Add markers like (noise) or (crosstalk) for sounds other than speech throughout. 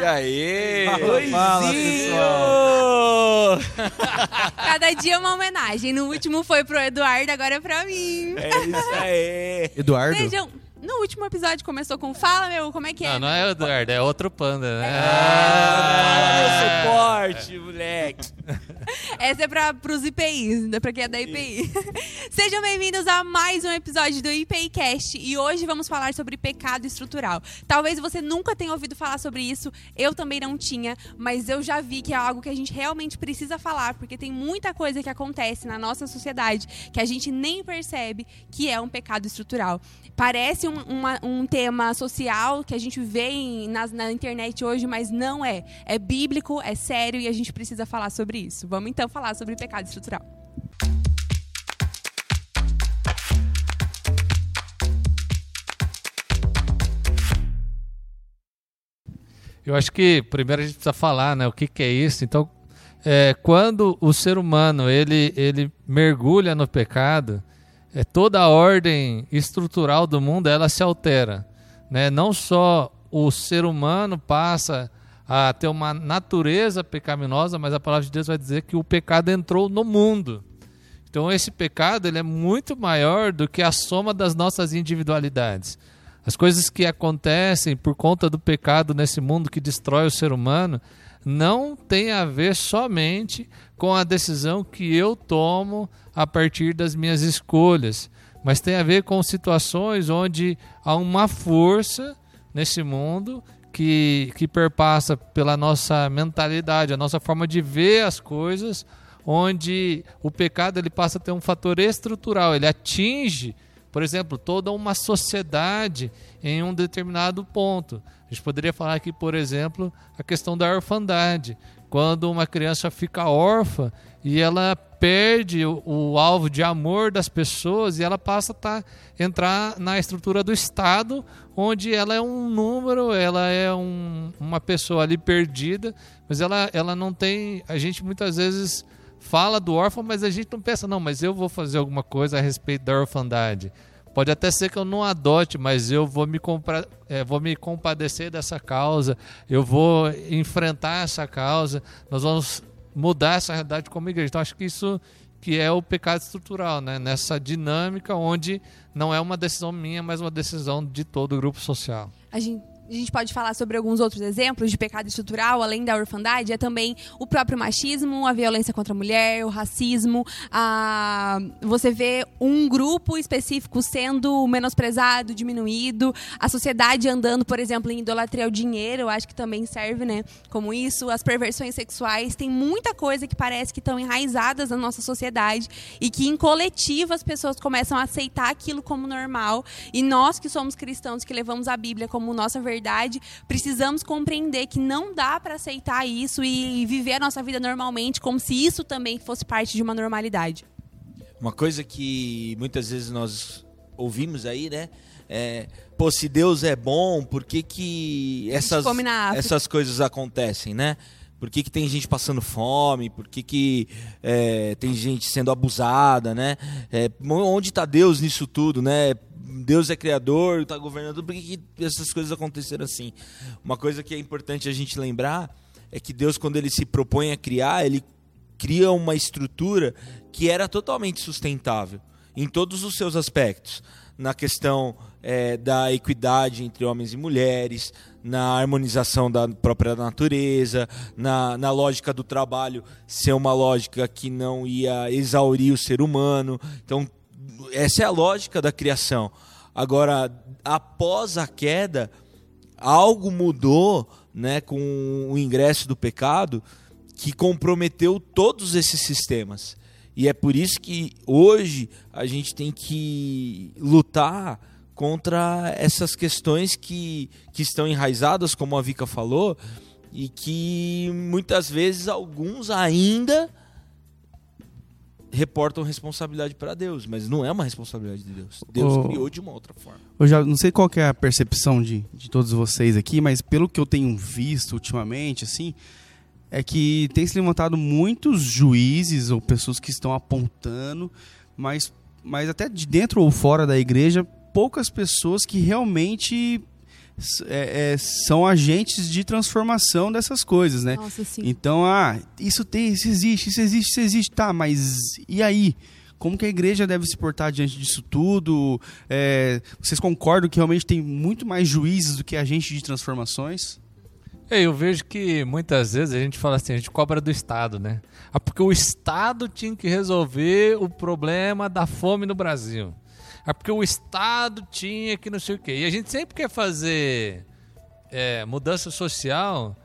E aí? Pessoal. Cada dia é uma homenagem. No último foi pro Eduardo, agora é pra mim. É isso aí. Eduardo? Sejam... No último episódio começou com Fala, meu, como é que é? Não, não é o Eduardo, é outro panda, né? Ah, fala meu suporte, moleque. (laughs) Essa é pra, pros IPIs, né, pra quem é da IPI. (laughs) Sejam bem-vindos a mais um episódio do IPI Cast e hoje vamos falar sobre pecado estrutural. Talvez você nunca tenha ouvido falar sobre isso, eu também não tinha, mas eu já vi que é algo que a gente realmente precisa falar, porque tem muita coisa que acontece na nossa sociedade que a gente nem percebe que é um pecado estrutural. Parece um, uma- um tema social que a gente vê em- nas- na internet hoje, mas não é. É bíblico, é sério e a gente precisa falar sobre isso. Vamos então falar sobre pecado estrutural. Eu acho que primeiro a gente precisa falar, né, o que, que é isso. Então, é, quando o ser humano ele, ele mergulha no pecado, é, toda a ordem estrutural do mundo ela se altera, né? Não só o ser humano passa a ter uma natureza pecaminosa, mas a palavra de Deus vai dizer que o pecado entrou no mundo. Então esse pecado ele é muito maior do que a soma das nossas individualidades. As coisas que acontecem por conta do pecado nesse mundo que destrói o ser humano não tem a ver somente com a decisão que eu tomo a partir das minhas escolhas, mas tem a ver com situações onde há uma força nesse mundo que, que perpassa pela nossa mentalidade, a nossa forma de ver as coisas, onde o pecado ele passa a ter um fator estrutural, ele atinge, por exemplo, toda uma sociedade em um determinado ponto. A gente poderia falar aqui, por exemplo, a questão da orfandade. Quando uma criança fica órfã e ela perde o, o alvo de amor das pessoas e ela passa a tá, entrar na estrutura do Estado, onde ela é um número, ela é um, uma pessoa ali perdida, mas ela, ela não tem. A gente muitas vezes fala do órfão, mas a gente não pensa, não, mas eu vou fazer alguma coisa a respeito da orfandade. Pode até ser que eu não adote, mas eu vou me, compra, eh, vou me compadecer dessa causa, eu vou enfrentar essa causa, nós vamos mudar essa realidade como igreja. Então, acho que isso que é o pecado estrutural, né? nessa dinâmica onde não é uma decisão minha, mas uma decisão de todo o grupo social. A gente, a gente pode falar sobre alguns outros exemplos de pecado estrutural, além da orfandade, é também o próprio machismo, a violência contra a mulher, o racismo, a, você vê um grupo específico sendo menosprezado, diminuído, a sociedade andando, por exemplo, em idolatria ao dinheiro, acho que também serve, né, como isso, as perversões sexuais, tem muita coisa que parece que estão enraizadas na nossa sociedade e que em coletivo as pessoas começam a aceitar aquilo como normal e nós que somos cristãos, que levamos a Bíblia como nossa verdade, precisamos compreender que não dá para aceitar isso e viver a nossa vida normalmente como se isso também fosse parte de uma normalidade. Uma coisa que muitas vezes nós ouvimos aí, né? É, pô, se Deus é bom, por que, que essas, essas coisas acontecem, né? Por que, que tem gente passando fome? Por que, que é, tem gente sendo abusada, né? É, onde está Deus nisso tudo, né? Deus é criador, está governando. Por que, que essas coisas aconteceram assim? Uma coisa que é importante a gente lembrar é que Deus, quando ele se propõe a criar, ele cria uma estrutura que era totalmente sustentável em todos os seus aspectos. Na questão eh, da equidade entre homens e mulheres, na harmonização da própria natureza, na, na lógica do trabalho ser uma lógica que não ia exaurir o ser humano. Então, essa é a lógica da criação. Agora, após a queda, algo mudou né, com o ingresso do pecado que comprometeu todos esses sistemas. E é por isso que hoje a gente tem que lutar contra essas questões que, que estão enraizadas, como a Vika falou, e que muitas vezes alguns ainda reportam responsabilidade para Deus, mas não é uma responsabilidade de Deus. Deus Ô- criou de uma outra forma. Eu já não sei qual é a percepção de, de todos vocês aqui, mas pelo que eu tenho visto ultimamente, assim, é que tem se levantado muitos juízes ou pessoas que estão apontando, mas, mas até de dentro ou fora da igreja, poucas pessoas que realmente é- é, são agentes de transformação dessas coisas, né? Nossa. Então, ah, isso tem, isso existe, isso existe, isso existe, tá, mas e aí? Como que a igreja deve se portar diante disso tudo? É, vocês concordam que realmente tem muito mais juízes do que agentes de transformações? É, Eu vejo que muitas vezes a gente fala assim, a gente cobra do Estado, né? Ah, porque o Estado tinha que resolver o problema da fome no Brasil. Ah, porque o Estado tinha que não sei o quê. E a gente sempre quer fazer é, mudança social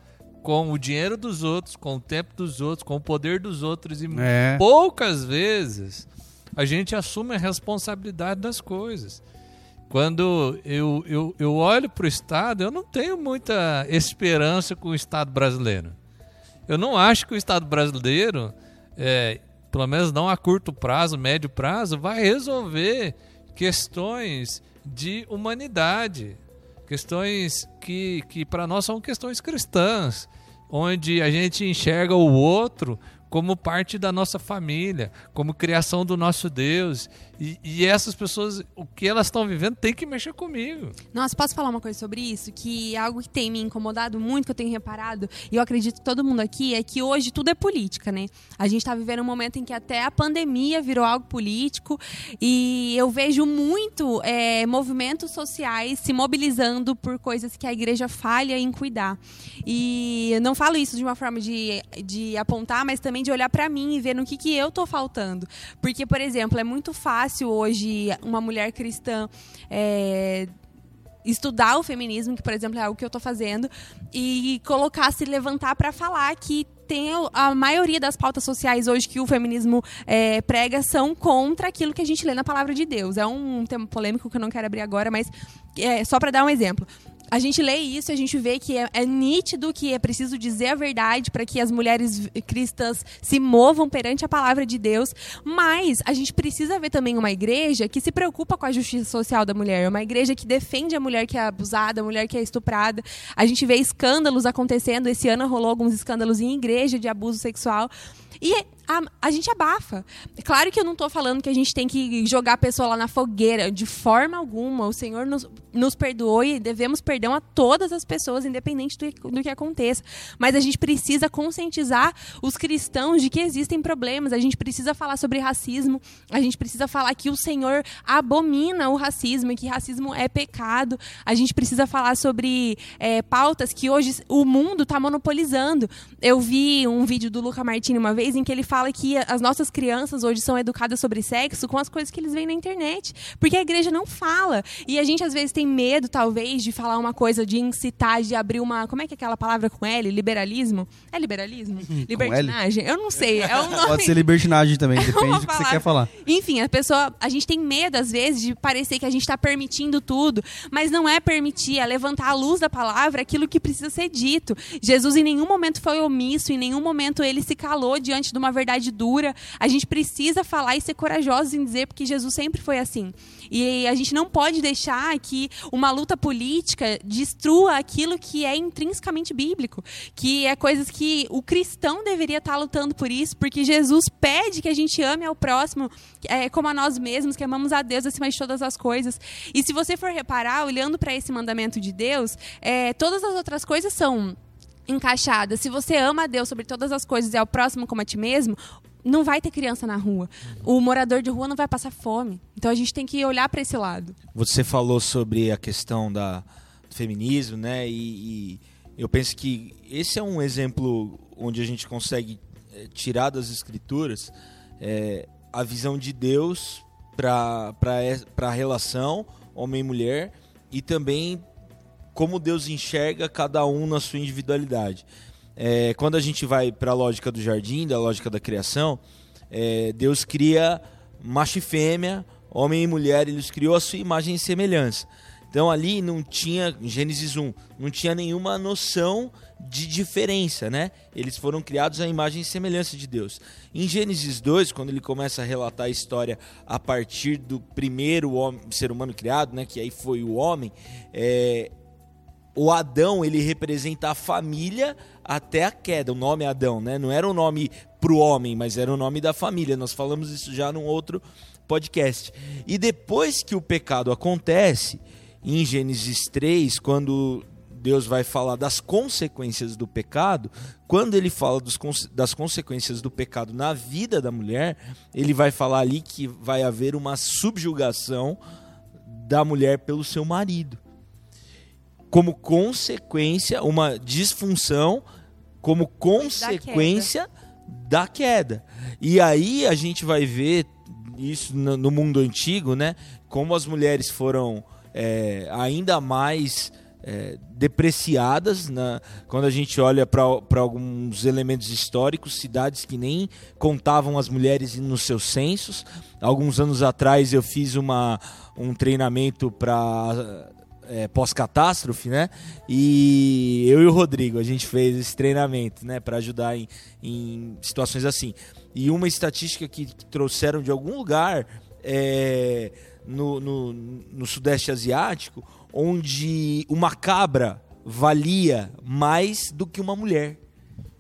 com o dinheiro dos outros, com o tempo dos outros, com o poder dos outros. E É. poucas vezes a gente assume a responsabilidade das coisas. Quando eu, eu, eu olho para o Estado, eu não tenho muita esperança com o Estado brasileiro. Eu não acho que o Estado brasileiro, é, pelo menos não a curto prazo, médio prazo, vai resolver questões de humanidade, questões que, que para nós são questões cristãs, onde a gente enxerga o outro como parte da nossa família, como criação do nosso Deus. E, e essas pessoas, o que elas estão vivendo, tem que mexer comigo. Nossa, posso falar uma coisa sobre isso? Que algo que tem me incomodado muito, que eu tenho reparado, e eu acredito que todo mundo aqui, é que hoje tudo é política, né? A gente tá vivendo um momento em que até a pandemia virou algo político, e eu vejo muito é, movimentos sociais se mobilizando por coisas que a igreja falha em cuidar. E eu não falo isso de uma forma de, de apontar, mas também de olhar para mim e ver no que, que eu tô faltando. Porque, por exemplo, é muito fácil hoje uma mulher cristã. é, estudar o feminismo, que por exemplo é algo que eu estou fazendo, e colocar, se levantar para falar que tem a maioria das pautas sociais hoje que o feminismo é, prega são contra aquilo que a gente lê na palavra de Deus. É um tema polêmico que eu não quero abrir agora, mas é, só para dar um exemplo. A gente lê isso a gente vê que é, é nítido que é preciso dizer a verdade para que as mulheres cristãs se movam perante a palavra de Deus, mas a gente precisa ver também uma igreja que se preocupa com a justiça social da mulher, uma igreja que defende a mulher que é abusada, a mulher que é estuprada. A gente vê escândalos acontecendo. Esse ano rolou alguns escândalos em igreja de abuso sexual. E a, a gente abafa. É claro que eu não estou falando que a gente tem que jogar a pessoa lá na fogueira, de forma alguma. O Senhor nos, nos perdoou e devemos perdão a todas as pessoas, independente do, do que aconteça. Mas a gente precisa conscientizar os cristãos de que existem problemas. A gente precisa falar sobre racismo. A gente precisa falar que o Senhor abomina o racismo e que racismo é pecado. A gente precisa falar sobre é, pautas que hoje o mundo está monopolizando. Eu vi um vídeo do Luca Martini uma vez em que ele fala que as nossas crianças hoje são educadas sobre sexo com as coisas que eles veem na internet. Porque a igreja não fala. E a gente às vezes tem medo, talvez, de falar uma coisa, de incitar, de abrir uma. Como é que é aquela palavra com L? Liberalismo? É liberalismo? Libertinagem? Eu não sei. É um nome. Pode ser libertinagem também, (laughs) depende do que você quer falar. Enfim, a pessoa, a gente tem medo às vezes de parecer que a gente está permitindo tudo, mas não é permitir, é levantar a luz da palavra aquilo que precisa ser dito. Jesus em nenhum momento foi omisso, em nenhum momento ele se calou diante de uma verdade dura. A gente precisa falar e ser corajosos em dizer porque Jesus sempre foi assim. E a gente não pode deixar que uma luta política destrua aquilo que é intrinsecamente bíblico, que é coisas que o cristão deveria estar lutando por isso, porque Jesus pede que a gente ame ao próximo é, como a nós mesmos, que amamos a Deus acima de todas as coisas. E se você for reparar, olhando para esse mandamento de Deus, é, todas as outras coisas são encaixadas. Se você ama a Deus sobre todas as coisas e ao próximo como a ti mesmo, não vai ter criança na rua. O morador de rua não vai passar fome. Então a gente tem que olhar para esse lado. Você falou sobre a questão da, do feminismo, né? E, e eu penso que esse é um exemplo onde a gente consegue eh, tirar das escrituras eh, a visão de Deus para a relação homem mulher e também como Deus enxerga cada um na sua individualidade. É, quando a gente vai para a lógica do jardim, da lógica da criação, é, Deus cria macho e fêmea, homem e mulher, ele os criou a sua imagem e semelhança. Então ali não tinha, Gênesis 1, não tinha nenhuma noção de diferença, né? Eles foram criados à imagem e semelhança de Deus. Em Gênesis 2, quando ele começa a relatar a história a partir do primeiro homem, ser humano criado, né? Que aí foi o homem, é, o Adão ele representa a família até a queda. O nome Adão, né? Não era o um nome pro homem, mas era o nome da família. Nós falamos isso já num outro podcast. E depois que o pecado acontece, em Gênesis 3, quando Deus vai falar das consequências do pecado, quando ele fala dos, das consequências do pecado na vida da mulher, ele vai falar ali que vai haver uma subjugação da mulher pelo seu marido. Como consequência, uma disfunção, como consequência da queda. da queda. E aí a gente vai ver isso no mundo antigo, né? Como as mulheres foram é, ainda mais é, depreciadas na, quando a gente olha para alguns elementos históricos, cidades que nem contavam as mulheres nos seus censos. Alguns anos atrás eu fiz uma, um treinamento para é, pós-catástrofe, né? E eu e o Rodrigo, a gente fez esse treinamento, né? Para ajudar em, em situações assim. E uma estatística que, trouxeram de algum lugar é, no, no, no Sudeste Asiático, onde uma cabra valia mais do que uma mulher.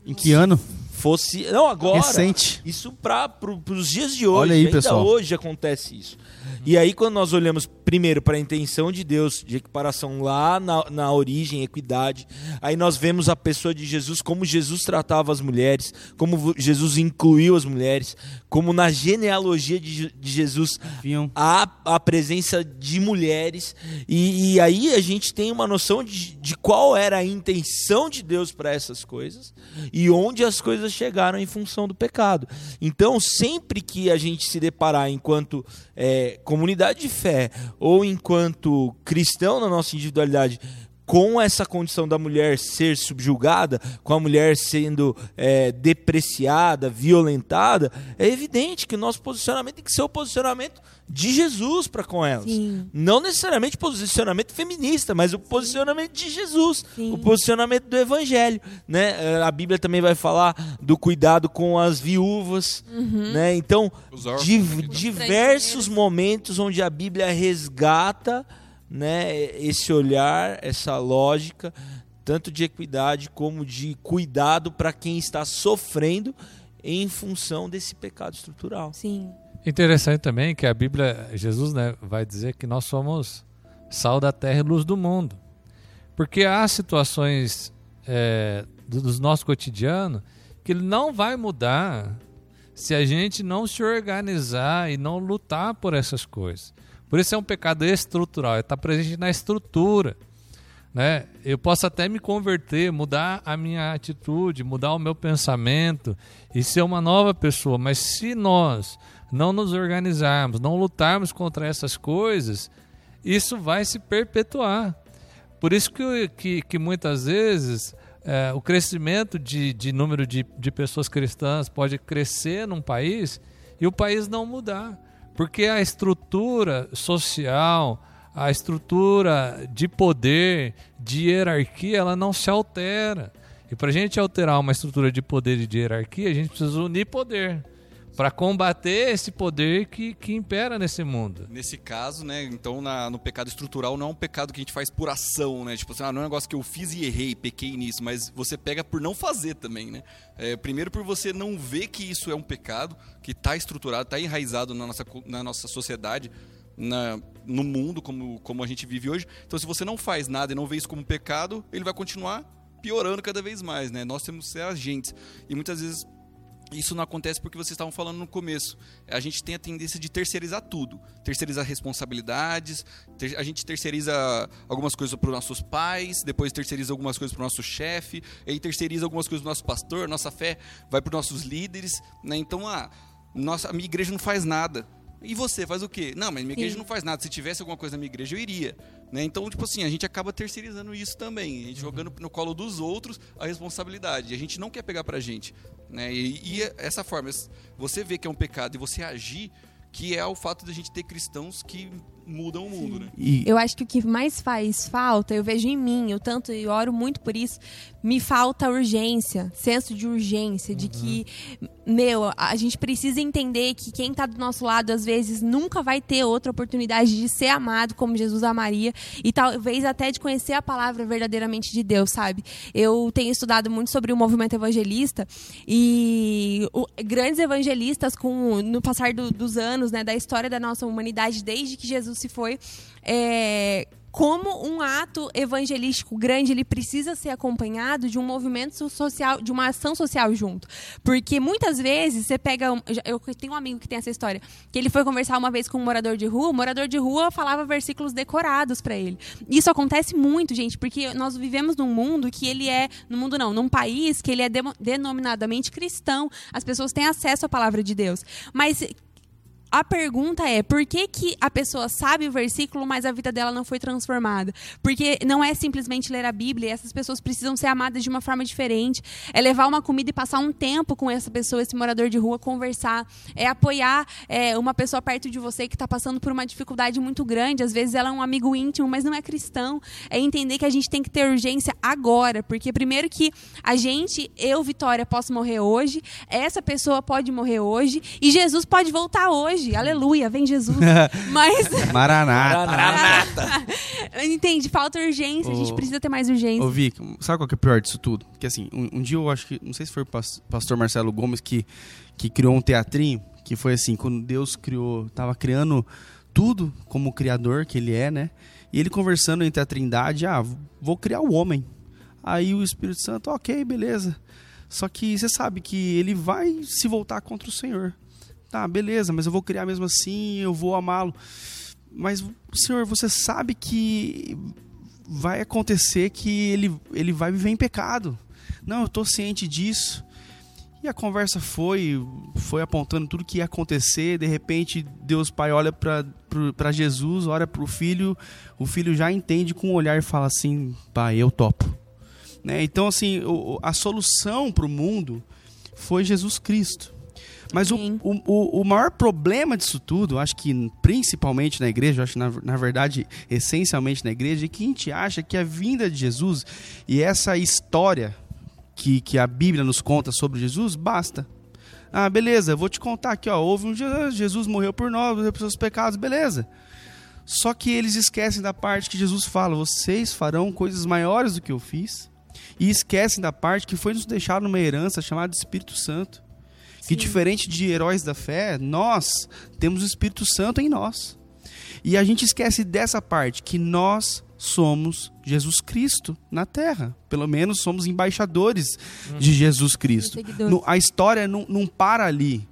Em que ano? Fosse. Não, agora. Recente. Isso para pro, os dias de hoje. Olha aí, Ainda pessoal. hoje acontece isso. E aí, quando nós olhamos primeiro para a intenção de Deus de equiparação lá na, na origem, equidade, aí nós vemos a pessoa de Jesus, como Jesus tratava as mulheres, como Jesus incluiu as mulheres, como na genealogia de, de Jesus há a presença de mulheres. E, e, aí a gente tem uma noção de, de qual era a intenção de Deus para essas coisas e onde as coisas chegaram em função do pecado. Então, sempre que a gente se deparar enquanto é, comunidade de fé ou enquanto cristão na nossa individualidade com essa condição da mulher ser subjugada, com a mulher sendo é, depreciada, violentada, é evidente que o nosso posicionamento tem que ser o posicionamento de Jesus para com elas. Sim. Não necessariamente posicionamento feminista, mas o posicionamento de Jesus, Sim. o posicionamento do Evangelho. Né? É, a Bíblia também vai falar do cuidado com as viúvas. Uhum. Né? Então, div- diversos momentos onde a Bíblia resgata né, esse olhar, essa lógica, tanto de equidade como de cuidado para quem está sofrendo em função desse pecado estrutural. Sim. Interessante também que a Bíblia, Jesus né, vai dizer que nós somos sal da terra e luz do mundo. Porque há situações é, do, do nosso cotidiano que ele não vai mudar se a gente não se organizar e não lutar por essas coisas. Por isso é um pecado estrutural, está presente na estrutura. Né? Eu posso até me converter, mudar a minha atitude, mudar o meu pensamento e ser uma nova pessoa, mas se nós não nos organizarmos, não lutarmos contra essas coisas, isso vai se perpetuar. Por isso que, que, que muitas vezes é, o crescimento de, de número de, de pessoas cristãs pode crescer num país e o país não mudar. Porque a estrutura social, a estrutura de poder, de hierarquia, ela não se altera. E para a gente alterar uma estrutura de poder e de hierarquia, a gente precisa unir poder para combater esse poder que, que impera nesse mundo. Nesse caso, né, então na- no pecado estrutural não é um pecado que a gente faz por ação, né? Tipo assim, ah, não é um negócio que eu fiz e errei, pequei nisso, mas você pega por não fazer também, né? É, primeiro por você não ver que isso é um pecado, que está estruturado, está enraizado na nossa, na nossa sociedade, na- no mundo como, como a gente vive hoje. Então se você não faz nada e não vê isso como pecado, ele vai continuar piorando cada vez mais, né? Nós temos que ser agentes. E muitas vezes isso não acontece porque vocês estavam falando no começo. A gente tem a tendência de terceirizar tudo. Terceirizar responsabilidades, ter- a gente terceiriza algumas coisas para os nossos pais, depois terceiriza algumas coisas para o nosso chefe, aí terceiriza algumas coisas para o nosso pastor, nossa fé vai para os nossos líderes. Né? Então, ah, nossa, a minha igreja não faz nada. E você faz o quê? Não, mas minha Sim. igreja não faz nada. Se tivesse alguma coisa na minha igreja, eu iria. Né? Então, tipo assim, a gente acaba terceirizando isso também. A gente jogando no colo dos outros a responsabilidade. E a gente não quer pegar pra gente. Né? E, e é essa forma, você vê que é um pecado e você agir, que é o fato de a gente ter cristãos que mudam o mundo. Né? E Eu acho que o que mais faz falta, eu vejo em mim, eu tanto e oro muito por isso, me falta urgência, senso de urgência, de que, meu, a- a gente precisa entender que quem tá do nosso lado, às vezes, nunca vai ter outra oportunidade de ser amado como Jesus amaria e talvez até de conhecer a palavra verdadeiramente de Deus, sabe? Eu tenho estudado muito sobre o movimento evangelista e o- grandes evangelistas com no passar do- dos anos, né, da história da nossa humanidade, desde que Jesus trouxe foi é, como um ato evangelístico grande ele precisa ser acompanhado de um movimento social, de uma ação social junto. Porque muitas vezes você pega. Eu tenho um amigo que tem essa história, que ele foi conversar uma vez com um morador de rua, o morador de rua falava versículos decorados para ele. Isso acontece muito, gente, porque nós vivemos num mundo que ele é. No mundo não, num país que ele é denominadamente cristão. As pessoas têm acesso à palavra de Deus. Mas a pergunta é: por que, que a pessoa sabe o versículo, mas a vida dela não foi transformada? Porque não é simplesmente ler a Bíblia, essas pessoas precisam ser amadas de uma forma diferente. É levar uma comida e passar um tempo com essa pessoa, esse morador de rua, conversar. É apoiar é, uma pessoa perto de você que está passando por uma dificuldade muito grande. Às vezes ela é um amigo íntimo, mas não é cristão. É entender que a gente tem que ter urgência agora. Porque, primeiro, que a gente, eu, Vitória, posso morrer hoje, essa pessoa pode morrer hoje, e Jesus pode voltar hoje hoje. Aleluia, vem Jesus. (laughs) Mas. (laughs) Maranata. Maranata. Entende? Falta urgência, a gente precisa ter mais urgência. Ô, Vic, sabe qual que é o pior disso tudo? Porque assim, um, um, dia eu acho que. Não sei se foi o pastor Marcelo Gomes que, que criou um teatrinho, que foi assim, quando Deus criou. Tava criando tudo como criador que ele é, né? E ele conversando entre a trindade, ah, vou criar o homem. Aí o Espírito Santo, ok, beleza. Só que você sabe que ele vai se voltar contra o Senhor. Tá, beleza, mas eu vou criar mesmo assim, eu vou amá-lo. Mas, Senhor, você sabe que vai acontecer que ele, ele vai viver em pecado. Não, eu estou ciente disso. E a conversa foi, foi apontando tudo que ia acontecer. De repente, Deus Pai olha para Jesus, olha para o filho, o filho já entende com um olhar e fala assim: Pai, eu topo. Né? Então, assim, a solução para o mundo foi Jesus Cristo. Mas o, o, o, maior problema disso tudo, acho que principalmente na igreja, acho que na, na verdade, essencialmente na igreja, é que a gente acha que a vinda de Jesus e essa história que, que a Bíblia nos conta sobre Jesus basta. Ah, beleza, vou te contar aqui, ó, houve um Jesus, Jesus morreu por nós, morreu por seus pecados, beleza. Só que eles esquecem da parte que Jesus fala: vocês farão coisas maiores do que eu fiz. E esquecem da parte que foi nos deixado uma herança chamada Espírito Santo. Que diferente de heróis da fé, nós temos o Espírito Santo em nós. E a gente esquece dessa parte, que nós somos Jesus Cristo na terra. Pelo menos somos embaixadores hum. de Jesus Cristo. No, a história não, não para ali.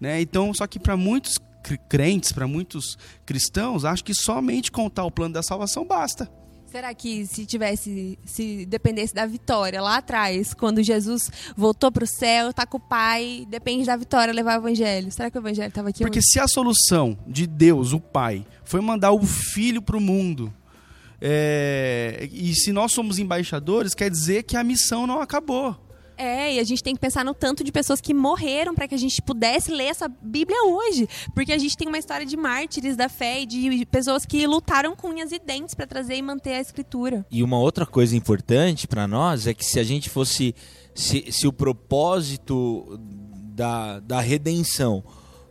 Né? Então, só que para muitos crentes, para muitos cristãos, acho que somente contar o plano da salvação basta. Será que se tivesse, se dependesse da vitória lá atrás, quando Jesus voltou para o céu, está com o Pai, depende da vitória levar o Evangelho? Será que o Evangelho estava aqui? Porque hoje? se a solução de Deus, o Pai, foi mandar o Filho para o mundo, é, e se nós somos embaixadores, quer dizer que a missão não acabou. É, e a gente tem que pensar no tanto de pessoas que morreram para que a gente pudesse ler essa Bíblia hoje. Porque a gente tem uma história de mártires da fé e de pessoas que lutaram com unhas e dentes para trazer e manter a escritura. E uma outra coisa importante para nós é que se a gente fosse. Se, se o propósito da, da redenção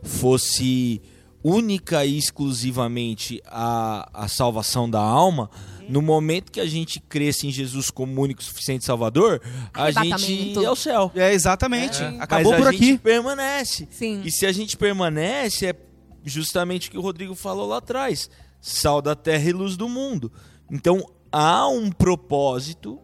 fosse única e exclusivamente a, a salvação da alma, no momento que a gente cresce em Jesus como único suficiente Salvador, a gente é o céu. É exatamente. É. Acabou Mas por a aqui. gente permanece. Sim. E se a gente permanece, é justamente o que o Rodrigo falou lá atrás: sal da terra e luz do mundo. Então há um propósito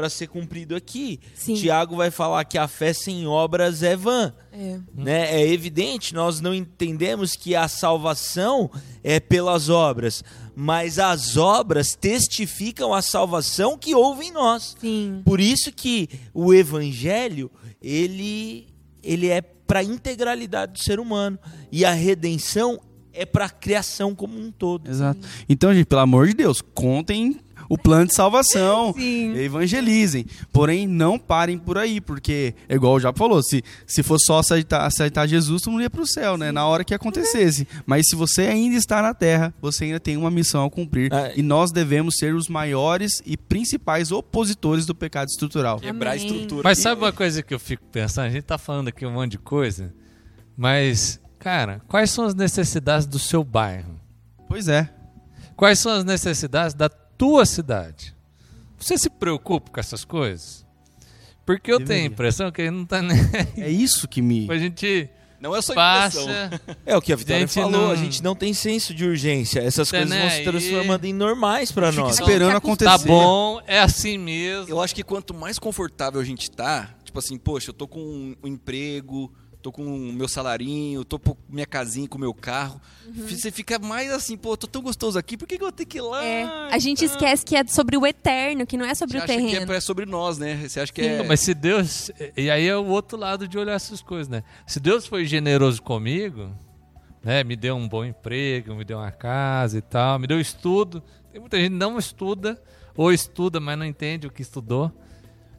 para ser cumprido aqui. Sim. Tiago vai falar que a fé sem obras é vã. É. Né? é evidente, nós não entendemos que a salvação é pelas obras, mas as obras testificam a salvação que houve em nós. Sim. Por isso que o evangelho, ele, ele é para a integralidade do ser humano e a redenção é para a criação como um todo. Exato. Então, gente, pelo amor de Deus, contem o plano de salvação. (laughs) Sim. Evangelizem. Porém, não parem por aí, porque, é igual o Japa falou, se, se fosse só aceitar, aceitar Jesus, tu não ia para o céu, né? Na hora que acontecesse. Mas se você ainda está na terra, você ainda tem uma missão a cumprir. É. E nós devemos ser os maiores e principais opositores do pecado estrutural. Quebrar a estrutura. Mas sabe uma coisa que eu fico pensando? A gente tá falando aqui um monte de coisa, mas, cara, quais são as necessidades do seu bairro? Pois é. Quais são as necessidades da tua cidade. Você se preocupa com essas coisas? Porque eu Deveria. tenho a impressão que ele não está nem. É isso que me. A gente Não é só impressão. passa. É o que a Vitória Gente, falou, não- a gente não tem senso de urgência. Essas Tá, coisas né? vão se E- transformando em normais pra Fica nós. esperando Tá acontecer. Tá bom, é assim mesmo. Eu acho que quanto mais confortável a gente tá, tipo assim, poxa, eu tô com um emprego, tô com o meu salarinho, tô com minha casinha, com o meu carro. Você fica mais assim, pô, tô tão gostoso aqui, por que, que eu vou ter que ir lá? É, a gente e esquece que é sobre o eterno, que não é sobre Você o acha que terreno. é, é sobre nós, né? Você acha que Sim. é. Mas se Deus. E aí é o outro lado de olhar essas coisas, né? Se Deus foi generoso comigo, né? Me deu um bom emprego, me deu uma casa e tal, me deu estudo. Tem muita gente que não estuda, ou estuda, mas não entende o que estudou.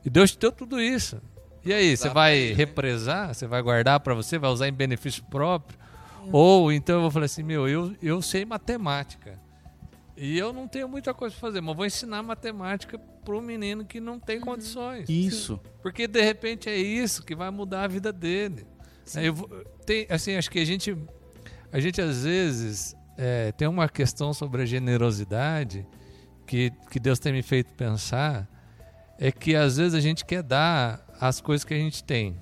E Deus te deu tudo isso. E aí, você vai represar? Você vai guardar para você? Vai usar em benefício próprio? Ou então eu vou falar assim, meu, eu, eu sei matemática. E eu não tenho muita coisa pra fazer, mas vou ensinar matemática para um menino que não tem condições. Isso. Porque de repente é isso que vai mudar a vida dele. Aí eu tem, assim, acho que a gente, a gente às vezes é, tem uma questão sobre a generosidade que, que Deus tem me feito pensar é que às vezes a gente quer dar as coisas que a gente tem.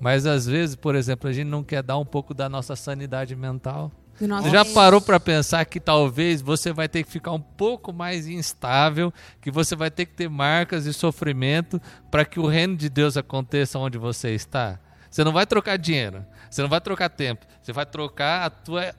Mas às vezes, por exemplo, a gente não quer dar um pouco da nossa sanidade mental. Você já parou para pensar que talvez você vai ter que ficar um pouco mais instável, que você vai ter que ter marcas e sofrimento para que o reino de Deus aconteça onde você está? Você não vai trocar dinheiro, você não vai trocar tempo, você vai trocar a tua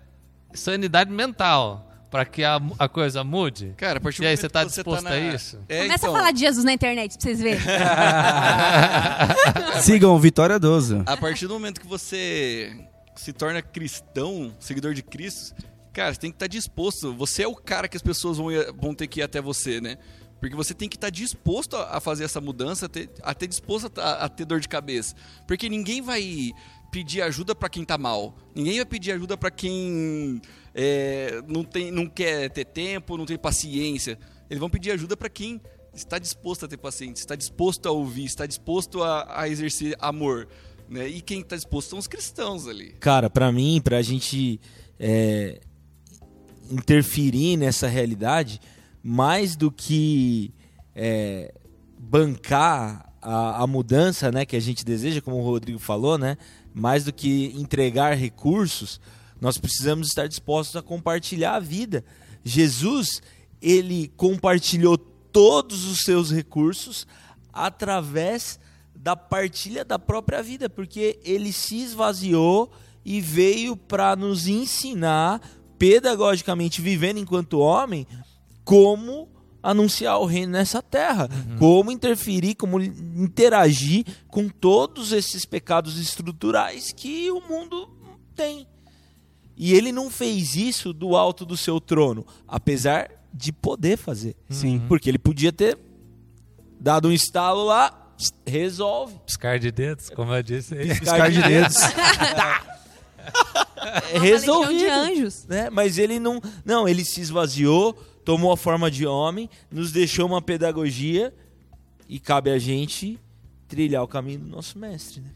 sanidade mental para que a, a coisa mude. Cara, a partir do E aí, você tá que disposto na- a isso? É, Começa então, a falar de Jesus na internet pra vocês verem. (laughs) Sigam Vitória Doza. A partir do momento que você se torna cristão, seguidor de Cristo, cara, você tem que estar disposto. Você é o cara que as pessoas vão, ir- vão ter que ir até você, né? Porque você tem que estar disposto a fazer essa mudança, a ter, a ter disposto a, a ter dor de cabeça. Porque ninguém vai pedir ajuda pra quem tá mal. Ninguém vai pedir ajuda pra quem é, não, tem, não quer ter tempo, não tem paciência. Eles vão pedir ajuda pra quem está disposto a ter paciência, está disposto a ouvir, está disposto a, a exercer amor. Né? E quem está disposto são os cristãos ali. Cara, pra mim, pra gente é, interferir nessa realidade, mais do que é, bancar a, a mudança né, que a gente deseja, como o Rodrigo falou, né, mais do que entregar recursos, nós precisamos estar dispostos a compartilhar a vida. Jesus, ele compartilhou todos os seus recursos através da partilha da própria vida, porque ele se esvaziou e veio para nos ensinar, pedagogicamente vivendo enquanto homem, como anunciar o reino nessa terra, como interferir, como interagir com todos esses pecados estruturais que o mundo tem. E ele não fez isso do alto do seu trono, apesar de poder fazer. Sim. Porque ele podia ter dado um estalo lá, resolve. Piscar de dedos, como eu disse aí. Piscar de dedos. (laughs) É Uma legião resolvido. de anjos. né? Mas ele não, não, ele se esvaziou, tomou a forma de homem, nos deixou uma pedagogia e cabe a gente trilhar o caminho do nosso mestre, né?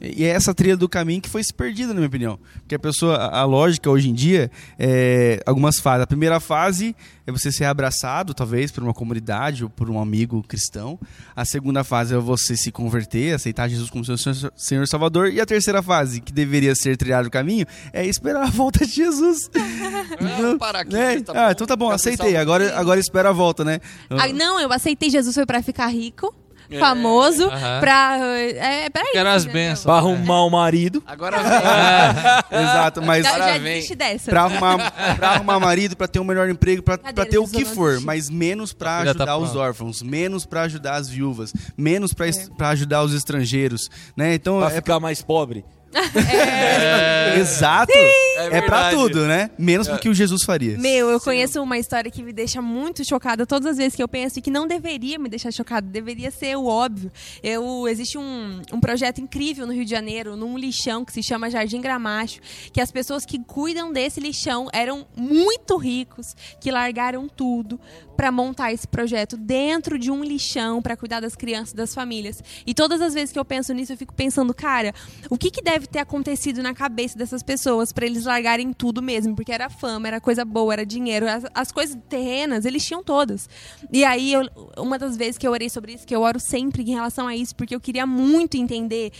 E é essa trilha do caminho que foi se perdida, na minha opinião. Porque a pessoa, a, lógica hoje em dia, é algumas fases. A primeira fase é você ser abraçado, talvez, por uma comunidade ou por um amigo cristão. A segunda fase é você se converter, aceitar Jesus como seu Senhor- e Salvador. E a terceira fase, que deveria ser trilhado o caminho, é esperar a volta de Jesus. (laughs) vamos parar aqui, Né? tá ah, então tá bom, aceitei. Agora, agora espera a volta, né? Ah, não, eu aceitei Jesus foi pra ficar rico, É. famoso, Aham. pra. É, pra Quero as bênçãos. Pra arrumar o marido. Agora vem. (laughs) Exato, mas... Já, já desiste dessa. Pra arrumar, pra arrumar marido, pra ter um melhor emprego, pra, pra ter o que for, mas menos pra A filha tá ajudar os órfãos, menos pra ajudar as viúvas, menos pra, es- pra ajudar os estrangeiros, né? Então Pra é ficar mais pobre. (laughs) exato, é, pra verdade. tudo, né? Menos do que o Jesus faria. Meu, eu conheço uma história que me deixa muito chocada todas as vezes que eu penso e que não deveria me deixar chocada, deveria ser o óbvio. Eu, existe um, um projeto incrível no Rio de Janeiro, num lixão que se chama Jardim Gramacho, que as pessoas que cuidam desse lixão eram muito ricos, que largaram tudo para montar esse projeto dentro de um lixão para cuidar das crianças, das famílias. E todas as vezes que eu penso nisso, eu fico pensando, cara, o que, que deve ter acontecido na cabeça dessas pessoas para eles eles largarem tudo mesmo, porque era fama, era coisa boa, era dinheiro. As, as coisas terrenas, eles tinham todas. E aí, eu- uma das vezes que eu orei sobre isso, que eu oro sempre em relação a isso, porque eu queria muito entender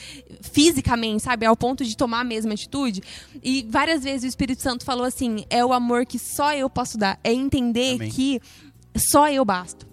fisicamente, sabe? Ao ponto de tomar a mesma atitude. E várias vezes o Espírito Santo falou assim: é o amor que só eu posso dar. É entender Amém. que só eu basto.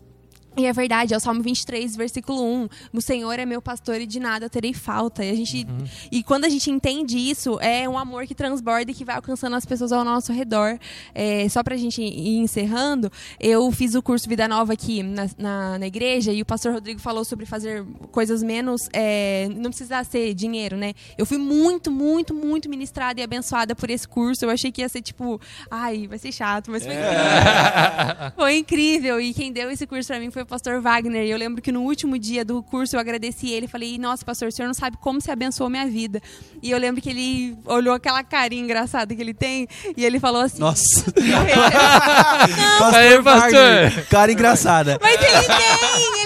E é verdade, é o Salmo 23, versículo 1. O Senhor é meu pastor e de nada terei falta. E, a gente, e quando a gente entende isso, é um amor que transborda e que vai alcançando as pessoas ao nosso redor. É, só pra gente ir encerrando, eu fiz o curso Vida Nova aqui na, na, na igreja e o pastor Rodrigo falou sobre fazer coisas menos. é, não precisa ser dinheiro, né? Eu fui muito, muito, muito ministrada e abençoada por esse curso. Eu achei que ia ser tipo, ai, vai ser chato, mas foi incrível. Foi incrível. E quem deu esse curso pra mim foi o pastor Wagner. E eu lembro que no último dia do curso eu agradeci ele. Falei, nossa, pastor, o senhor não sabe como você abençoou minha vida. E eu lembro que ele olhou aquela carinha engraçada que ele tem e ele falou assim. Nossa. (laughs) (laughs) Aí, pastor. Wagner, Cara engraçada. Mas ele tem.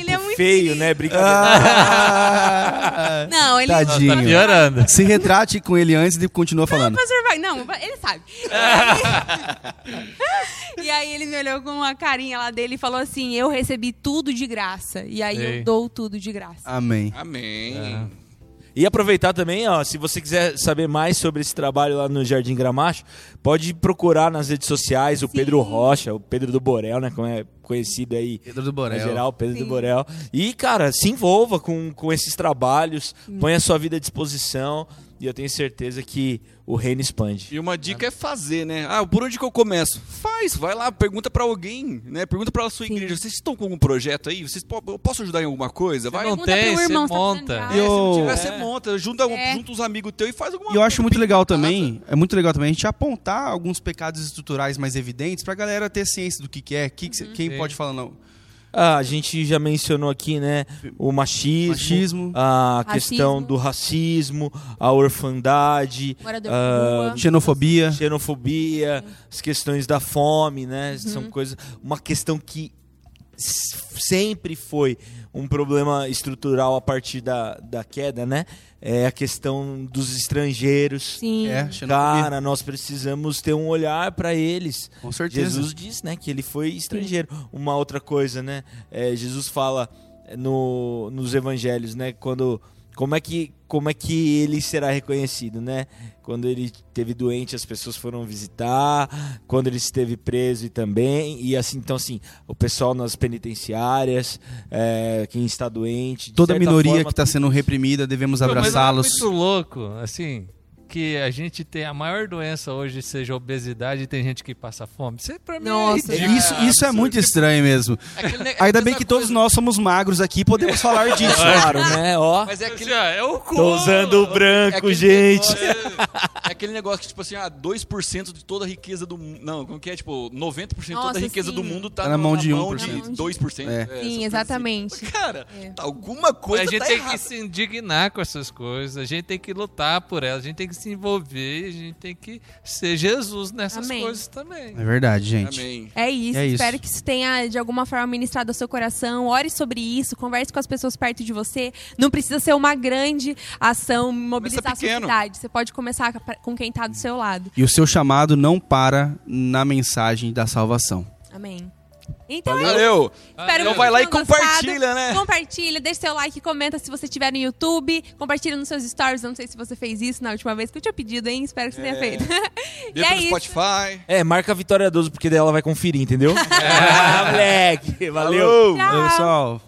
Tipo ele é muito feio, querido. né? Brincadeira. Ah, (laughs) Não, ele. Tadinho. Tá piorando. Se retrate com ele antes e continua falando. Pastor vai. Não, ele sabe. (laughs) e aí ele me olhou com uma carinha lá dele e falou assim: Eu recebi tudo de graça. E aí Ei. eu dou tudo de graça. Amém. Amém. E aproveitar também, ó, se você quiser saber mais sobre esse trabalho lá no Jardim Gramacho, pode procurar nas redes sociais o Sim. Pedro Rocha, o Pedro do Borel, né? Como é conhecido aí Pedro do Borel. geral, Pedro Sim. do Borel. E, cara, se envolva com, com esses trabalhos, põe a sua vida à disposição e eu tenho certeza que o reino expande. E uma dica é fazer, né? Ah, por onde que eu começo? Faz, vai lá, pergunta pra alguém, né? Pergunta pra sua Sim. igreja. Vocês estão com algum projeto aí? Vocês po- eu posso ajudar em alguma coisa? Vai. não tem, você tá monta. de É, água. se não Eu- tiver, você monta, junta, É. junta uns amigos teus e faz alguma E eu acho muito legal também, é muito legal também a gente apontar alguns pecados estruturais mais evidentes pra galera ter ciência do que, que é, que que cê- quem Sim. pode falar não. Ah, a gente já mencionou aqui, né? O machismo, Machismo. a Racismo. questão do racismo, a orfandade, ah, rua. Xenofobia. xenofobia, as questões da fome, né? Uhum. São coisas. Uma questão que sempre foi um problema estrutural a partir da, da queda, né? É a questão dos estrangeiros. Sim. É. Cara, nós precisamos ter um olhar para eles. Com certeza. Jesus diz, né, que ele foi estrangeiro. Uma outra coisa, né? é, Jesus fala no, nos evangelhos, né? Quando como é que como é que ele será reconhecido, né? Quando ele esteve doente, as pessoas foram visitar. Quando ele esteve preso e também e assim, então assim, o pessoal nas penitenciárias, é, quem está doente, Toda minoria forma, que está sendo reprimida, devemos é abraçá-los. muito louco, assim, que a gente tem a maior doença hoje seja obesidade e tem gente que passa fome. Isso pra mim Nossa, é. Isso, isso é muito estranho mesmo. Aquele é a Ainda bem que todos coisa. nós somos magros aqui e podemos falar (laughs) disso. Claro, né? Ó, Mas é aquele, É o cu. tô usando o é branco, aquele gente. negócio- é aquele negócio que, tipo assim, ah, 2% de toda a riqueza do mundo. Não, como que é? Tipo, 90% de toda Nossa, a riqueza sim. do mundo tá, Tá na mão de mão 1%. de 2%. É. Sim, assim. exatamente. Cara, É. tá alguma coisa a gente tá tem errada. que se indignar com essas coisas, a gente tem que lutar por elas, a gente tem que se envolver, a gente tem que ser Jesus nessas Amém. coisas também. É verdade, gente. Amém. É isso, É isso. espero que isso tenha de alguma forma ministrado ao seu coração. Ore sobre isso, converse com as pessoas perto de você. Não precisa ser uma grande ação, mobilizar a sociedade. Você pode começar com quem está do seu lado. E o seu chamado não para na mensagem da salvação. Amém. Então é Valeu. Espero Então vai lá e gostado. compartilha, né? Compartilha, deixa seu like, comenta se você estiver no YouTube, compartilha nos seus stories. Eu não sei se você fez isso na última vez que eu tinha pedido, hein? Espero que você tenha feito. (laughs) e é isso. Spotify. É, marca a Vitória 12, porque daí ela vai conferir, entendeu? (laughs) ah, moleque. Valeu. Oi, pessoal.